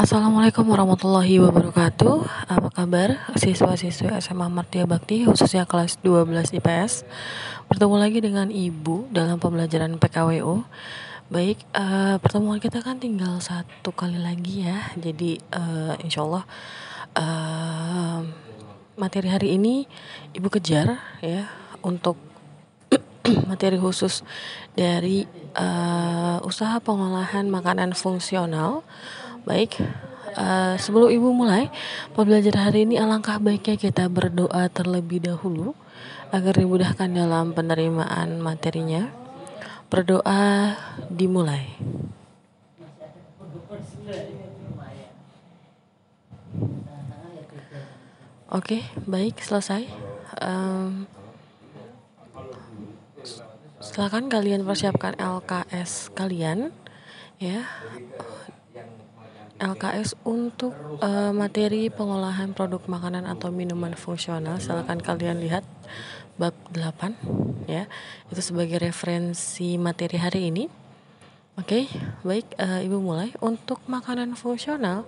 Assalamualaikum warahmatullahi wabarakatuh. Apa kabar? Siswa-siswi SMA Martia Bakti khususnya kelas 12 IPS Bertemu lagi dengan Ibu dalam pembelajaran PKWO Baik, uh, pertemuan kita kan tinggal satu kali lagi ya. Jadi uh, insya Allah uh, materi hari ini Ibu kejar ya Untuk materi khusus dari uh, usaha pengolahan makanan fungsional Baik, uh, sebelum ibu mulai pembelajaran hari ini alangkah baiknya kita berdoa terlebih dahulu agar dimudahkan dalam penerimaan materinya. Berdoa dimulai. Oke, okay, baik selesai. Um, silakan kalian persiapkan LKS kalian, ya. LKS untuk uh, materi pengolahan produk makanan atau minuman fungsional silakan kalian lihat bab 8 ya itu sebagai referensi materi hari ini Oke, okay, baik uh, Ibu mulai. Untuk makanan fungsional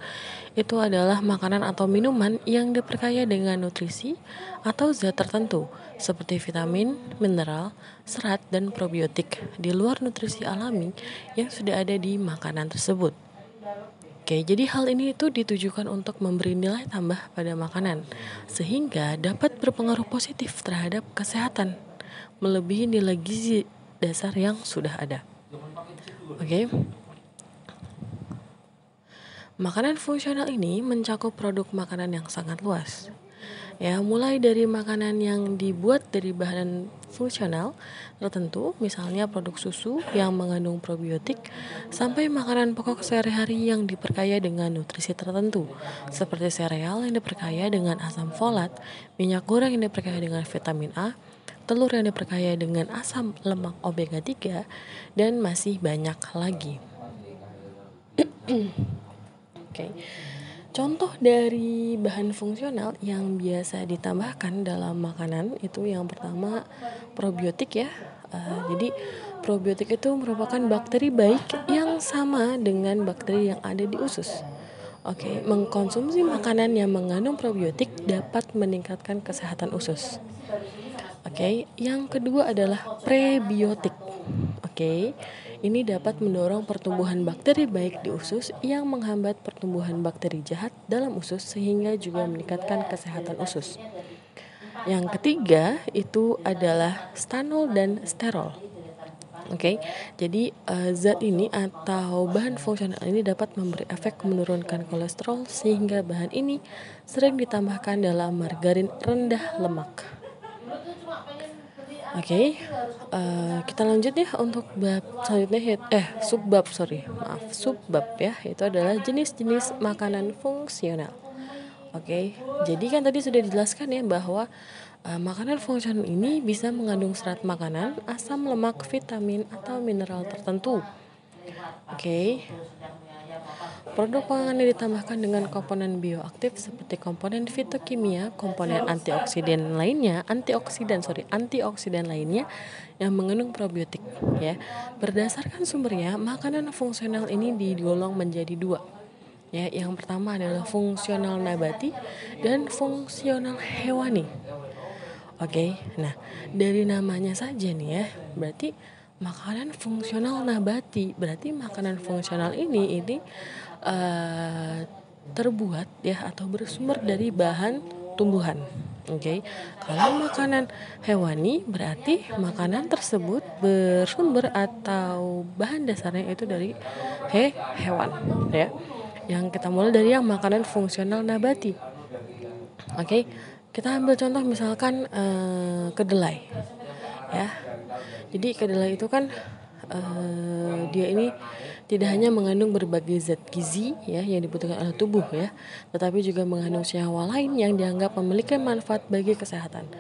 itu adalah makanan atau minuman yang diperkaya dengan nutrisi atau zat tertentu seperti vitamin, mineral, serat dan probiotik di luar nutrisi alami yang sudah ada di makanan tersebut. Oke, jadi hal ini itu ditujukan untuk memberi nilai tambah pada makanan sehingga dapat berpengaruh positif terhadap kesehatan melebihi nilai gizi dasar yang sudah ada. Oke. Makanan fungsional ini mencakup produk makanan yang sangat luas ya mulai dari makanan yang dibuat dari bahan fungsional tertentu misalnya produk susu yang mengandung probiotik sampai makanan pokok sehari-hari yang diperkaya dengan nutrisi tertentu seperti sereal yang diperkaya dengan asam folat minyak goreng yang diperkaya dengan vitamin A telur yang diperkaya dengan asam lemak omega 3 dan masih banyak lagi Oke okay. Contoh dari bahan fungsional yang biasa ditambahkan dalam makanan itu yang pertama probiotik ya. Uh, jadi probiotik itu merupakan bakteri baik yang sama dengan bakteri yang ada di usus. Oke, okay, mengkonsumsi makanan yang mengandung probiotik dapat meningkatkan kesehatan usus. Oke, okay, yang kedua adalah prebiotik. Oke, okay, ini dapat mendorong pertumbuhan bakteri baik di usus yang menghambat pertumbuhan bakteri jahat dalam usus sehingga juga meningkatkan kesehatan usus. Yang ketiga itu adalah stanol dan sterol. Oke, okay? jadi uh, zat ini atau bahan fungsional ini dapat memberi efek menurunkan kolesterol sehingga bahan ini sering ditambahkan dalam margarin rendah lemak. Oke, okay. uh, eh, kita lanjut ya untuk bab selanjutnya eh subbab sorry maaf subbab ya itu adalah jenis-jenis makanan fungsional. Oke, okay. jadi kan tadi sudah dijelaskan ya bahwa uh, makanan fungsional ini bisa mengandung serat makanan, asam lemak, vitamin atau mineral tertentu. Oke, okay. Produk pangan yang ditambahkan dengan komponen bioaktif seperti komponen fitokimia, komponen antioksidan lainnya, antioksidan sorry, antioksidan lainnya yang mengandung probiotik. Ya, berdasarkan sumbernya, makanan fungsional ini digolong menjadi dua. Ya, yang pertama adalah fungsional nabati dan fungsional hewani. Oke, nah dari namanya saja nih ya, berarti makanan fungsional nabati berarti makanan fungsional ini ini uh, terbuat ya atau bersumber dari bahan tumbuhan. Oke, okay. kalau makanan hewani berarti makanan tersebut bersumber atau bahan dasarnya itu dari he hewan, ya. Yang kita mulai dari yang makanan fungsional nabati. Oke, okay. kita ambil contoh misalkan uh, kedelai, ya. Jadi kedelai itu kan uh, dia ini tidak hanya mengandung berbagai zat gizi ya yang dibutuhkan oleh tubuh ya, tetapi juga mengandung senyawa lain yang dianggap memiliki manfaat bagi kesehatan,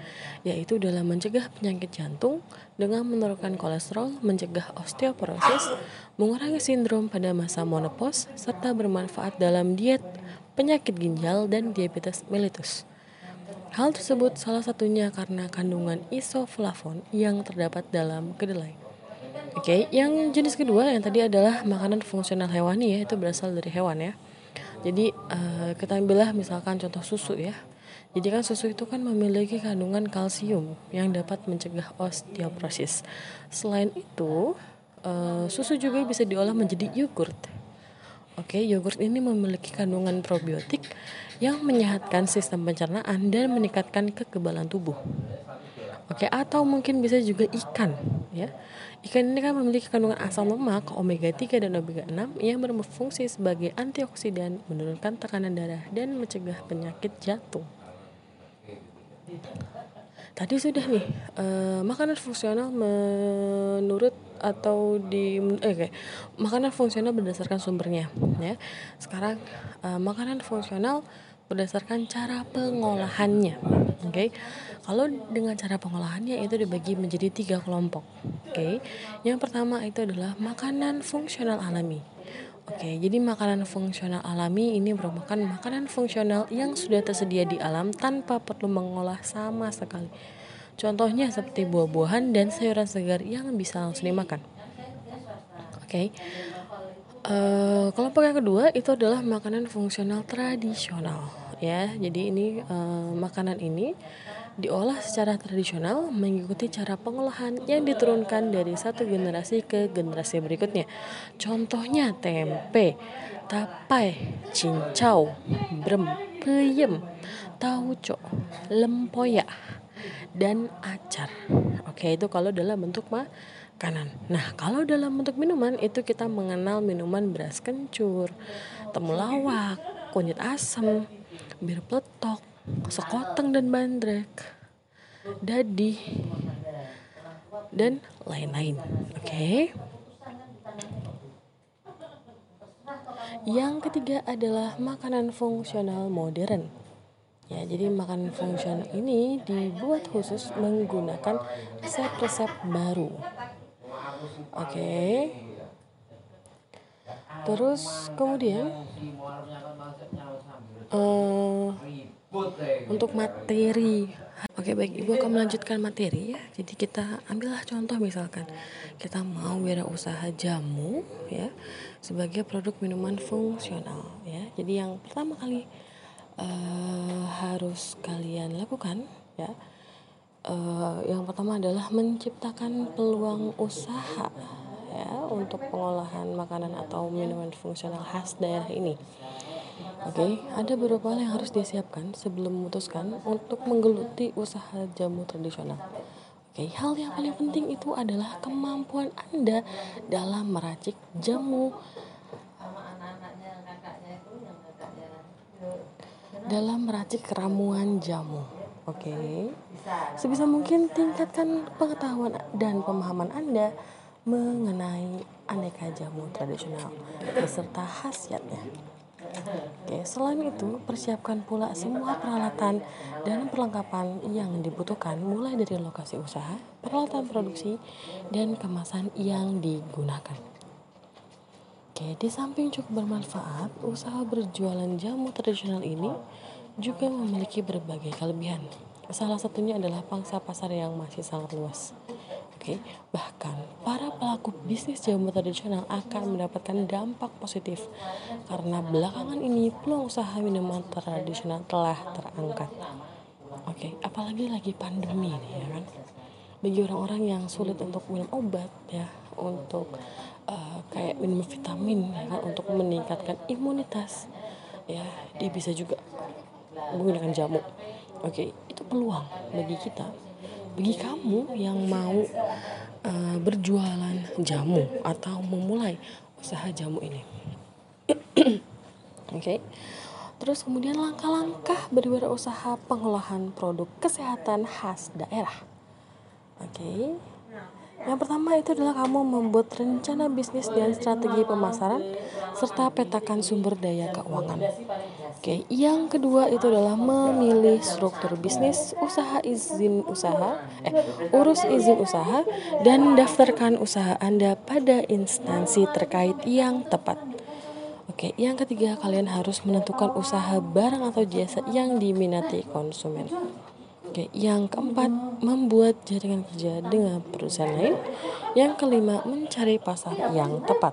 yaitu dalam mencegah penyakit jantung dengan menurunkan kolesterol, mencegah osteoporosis, mengurangi sindrom pada masa menopause, serta bermanfaat dalam diet penyakit ginjal dan diabetes mellitus. Hal tersebut salah satunya karena kandungan isoflavon yang terdapat dalam kedelai. Oke, okay, yang jenis kedua yang tadi adalah makanan fungsional hewani ya, itu berasal dari hewan ya. Jadi uh, kita ambillah misalkan contoh susu ya. Jadi kan susu itu kan memiliki kandungan kalsium yang dapat mencegah osteoporosis. Selain itu, uh, susu juga bisa diolah menjadi yogurt. Oke, yogurt ini memiliki kandungan probiotik yang menyehatkan sistem pencernaan dan meningkatkan kekebalan tubuh. Oke, atau mungkin bisa juga ikan, ya. Ikan ini kan memiliki kandungan asam lemak omega 3 dan omega 6 yang berfungsi sebagai antioksidan, menurunkan tekanan darah dan mencegah penyakit jantung. Tadi sudah nih uh, makanan fungsional menurut atau di eh, okay. makanan fungsional berdasarkan sumbernya ya. Sekarang uh, makanan fungsional berdasarkan cara pengolahannya. Oke. Okay? Kalau dengan cara pengolahannya itu dibagi menjadi tiga kelompok. Oke. Okay? Yang pertama itu adalah makanan fungsional alami. Oke, jadi makanan fungsional alami ini merupakan makanan fungsional yang sudah tersedia di alam tanpa perlu mengolah sama sekali. Contohnya seperti buah-buahan dan sayuran segar yang bisa langsung dimakan. Oke. Uh, kelompok yang kedua itu adalah makanan fungsional tradisional ya. Jadi ini uh, makanan ini diolah secara tradisional mengikuti cara pengolahan yang diturunkan dari satu generasi ke generasi berikutnya. Contohnya tempe, tapai, cincau, brem, peyem, tauco, lempoyak, dan acar. Oke, itu kalau dalam bentuk makanan. Nah, kalau dalam bentuk minuman itu kita mengenal minuman beras kencur, temulawak, kunyit asam, bir peletok, sekoteng dan bandrek, dadi, dan lain-lain. Oke. Okay? Yang ketiga adalah makanan fungsional modern. Ya, jadi makanan fungsional ini dibuat khusus menggunakan resep-resep baru. Oke. Okay. Terus kemudian uh, untuk materi. Oke baik. Ibu akan melanjutkan materi ya. Jadi kita ambillah contoh misalkan. Kita mau usaha jamu ya Sebagai produk minuman fungsional ya. Jadi yang pertama kali uh, harus kalian lakukan ya uh, Yang pertama adalah menciptakan peluang usaha ya Untuk pengolahan makanan atau minuman fungsional khas daerah ini Oke, okay, ada beberapa hal yang harus disiapkan sebelum memutuskan untuk menggeluti usaha jamu tradisional. Oke, okay, hal yang paling penting itu adalah kemampuan Anda dalam meracik jamu dalam meracik ramuan jamu. Oke. Okay. Sebisa mungkin tingkatkan pengetahuan dan pemahaman Anda mengenai aneka jamu tradisional beserta khasiatnya. Oke, selain itu, persiapkan pula semua peralatan dan perlengkapan yang dibutuhkan mulai dari lokasi usaha, peralatan produksi, dan kemasan yang digunakan. Oke, di samping cukup bermanfaat, usaha berjualan jamu tradisional ini juga memiliki berbagai kelebihan. Salah satunya adalah pangsa pasar yang masih sangat luas. Oke, bahkan para pelaku bisnis jamu tradisional akan mendapatkan dampak positif karena belakangan ini peluang usaha minuman tradisional telah terangkat. Oke, apalagi lagi pandemi nih ya kan. Bagi orang-orang yang sulit untuk minum obat ya, untuk uh, kayak minum vitamin ya kan untuk meningkatkan imunitas ya, dia bisa juga menggunakan jamu. Oke, itu peluang bagi kita bagi kamu yang mau uh, berjualan jamu atau memulai usaha jamu ini. Oke. okay. Terus kemudian langkah-langkah berwirausaha pengolahan produk kesehatan khas daerah. Oke. Okay. Yang pertama itu adalah kamu membuat rencana bisnis dan strategi pemasaran serta petakan sumber daya keuangan. Oke, yang kedua itu adalah memilih struktur bisnis, usaha izin usaha, eh urus izin usaha dan daftarkan usaha Anda pada instansi terkait yang tepat. Oke, yang ketiga kalian harus menentukan usaha barang atau jasa yang diminati konsumen. Oke, yang keempat, membuat jaringan kerja dengan perusahaan lain. Yang kelima, mencari pasar yang tepat.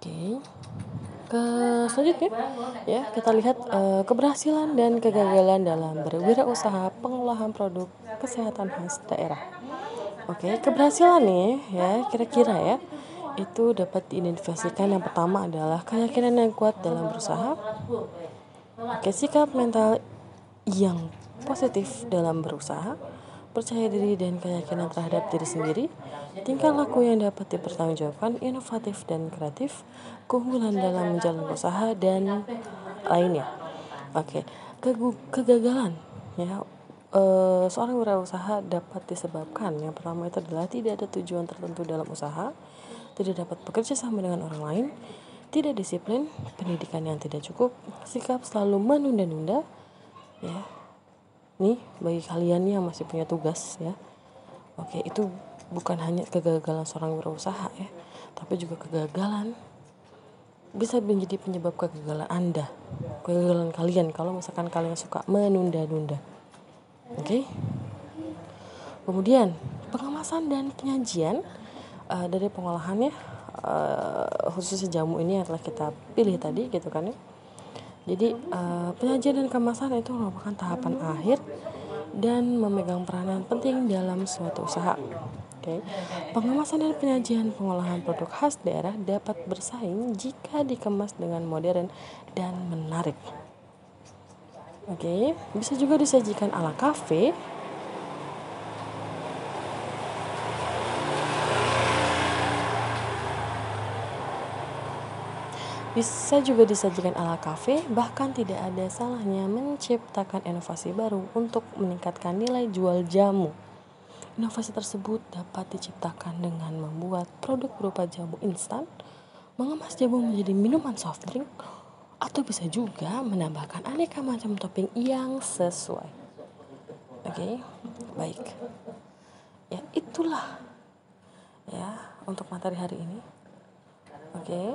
Oke. Ke selanjutnya ya kita lihat uh, keberhasilan dan kegagalan dalam berwirausaha pengolahan produk kesehatan khas daerah. Oke, keberhasilan nih ya kira-kira ya itu dapat diidentifikasikan yang pertama adalah keyakinan yang kuat dalam berusaha. Oke, sikap mental yang positif dalam berusaha percaya diri dan keyakinan terhadap diri sendiri, tingkah laku yang dapat dipertanggungjawabkan, inovatif dan kreatif, keunggulan dalam menjalankan usaha dan lainnya. Oke, kegagalan ya. E, seorang berusaha dapat disebabkan. Yang pertama itu adalah tidak ada tujuan tertentu dalam usaha, tidak dapat bekerja sama dengan orang lain, tidak disiplin, pendidikan yang tidak cukup, sikap selalu menunda-nunda, ya. Nih bagi kalian yang masih punya tugas ya. Oke itu bukan hanya kegagalan seorang berusaha ya tapi juga kegagalan bisa menjadi penyebab kegagalan anda. Kegagalan kalian kalau misalkan kalian suka menunda-nunda. Oke? Kemudian pengemasan dan penyajian uh, dari pengolahannya uh, khususnya jamu ini yang telah kita pilih tadi gitu kan ya. Jadi uh, penyajian dan kemasan itu merupakan tahapan akhir dan memegang peranan penting dalam suatu usaha. Pengemasan dan penyajian pengolahan produk khas daerah dapat bersaing jika dikemas dengan modern dan menarik. Oke, okay. bisa juga disajikan ala kafe Bisa juga disajikan ala kafe, bahkan tidak ada salahnya menciptakan inovasi baru untuk meningkatkan nilai jual jamu. Inovasi tersebut dapat diciptakan dengan membuat produk berupa jamu instan, mengemas jamu menjadi minuman soft drink, atau bisa juga menambahkan aneka macam topping yang sesuai. Oke, okay? baik. Ya, itulah ya untuk materi hari ini. Oke, okay,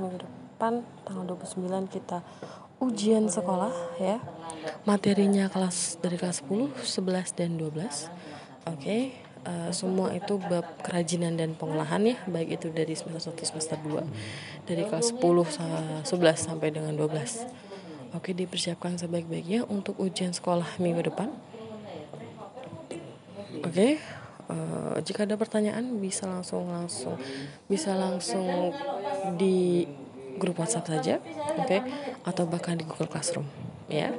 minggu depan tanggal 29 kita ujian sekolah ya. Materinya kelas dari kelas 10, 11 dan 12. Oke. Okay. Uh, eh, semua itu bab kerajinan dan pengolahan ya, baik itu dari semester 1 semester 2 dari kelas 10 11 sampai dengan 12. Oke, dipersiapkan sebaik-baiknya untuk ujian sekolah minggu depan. Oke. Uh, jika ada pertanyaan bisa langsung langsung bisa langsung di grup WhatsApp saja, oke, okay? atau bahkan di Google Classroom, ya.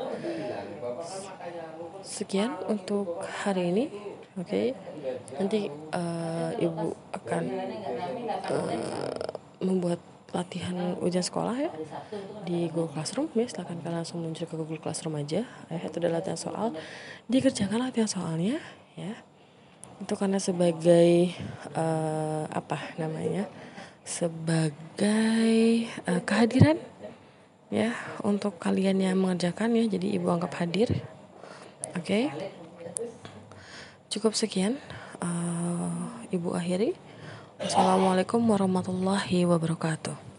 Sekian untuk hari ini, oke. Okay? Nanti uh, ibu akan uh, membuat latihan ujian sekolah ya di Google Classroom ya silahkan kalian langsung muncul ke Google Classroom aja ya itu adalah latihan soal dikerjakan latihan soalnya ya itu karena sebagai uh, apa namanya sebagai uh, kehadiran ya untuk kalian yang mengerjakan ya jadi ibu anggap hadir oke okay. Cukup sekian uh, ibu akhiri. Assalamualaikum warahmatullahi wabarakatuh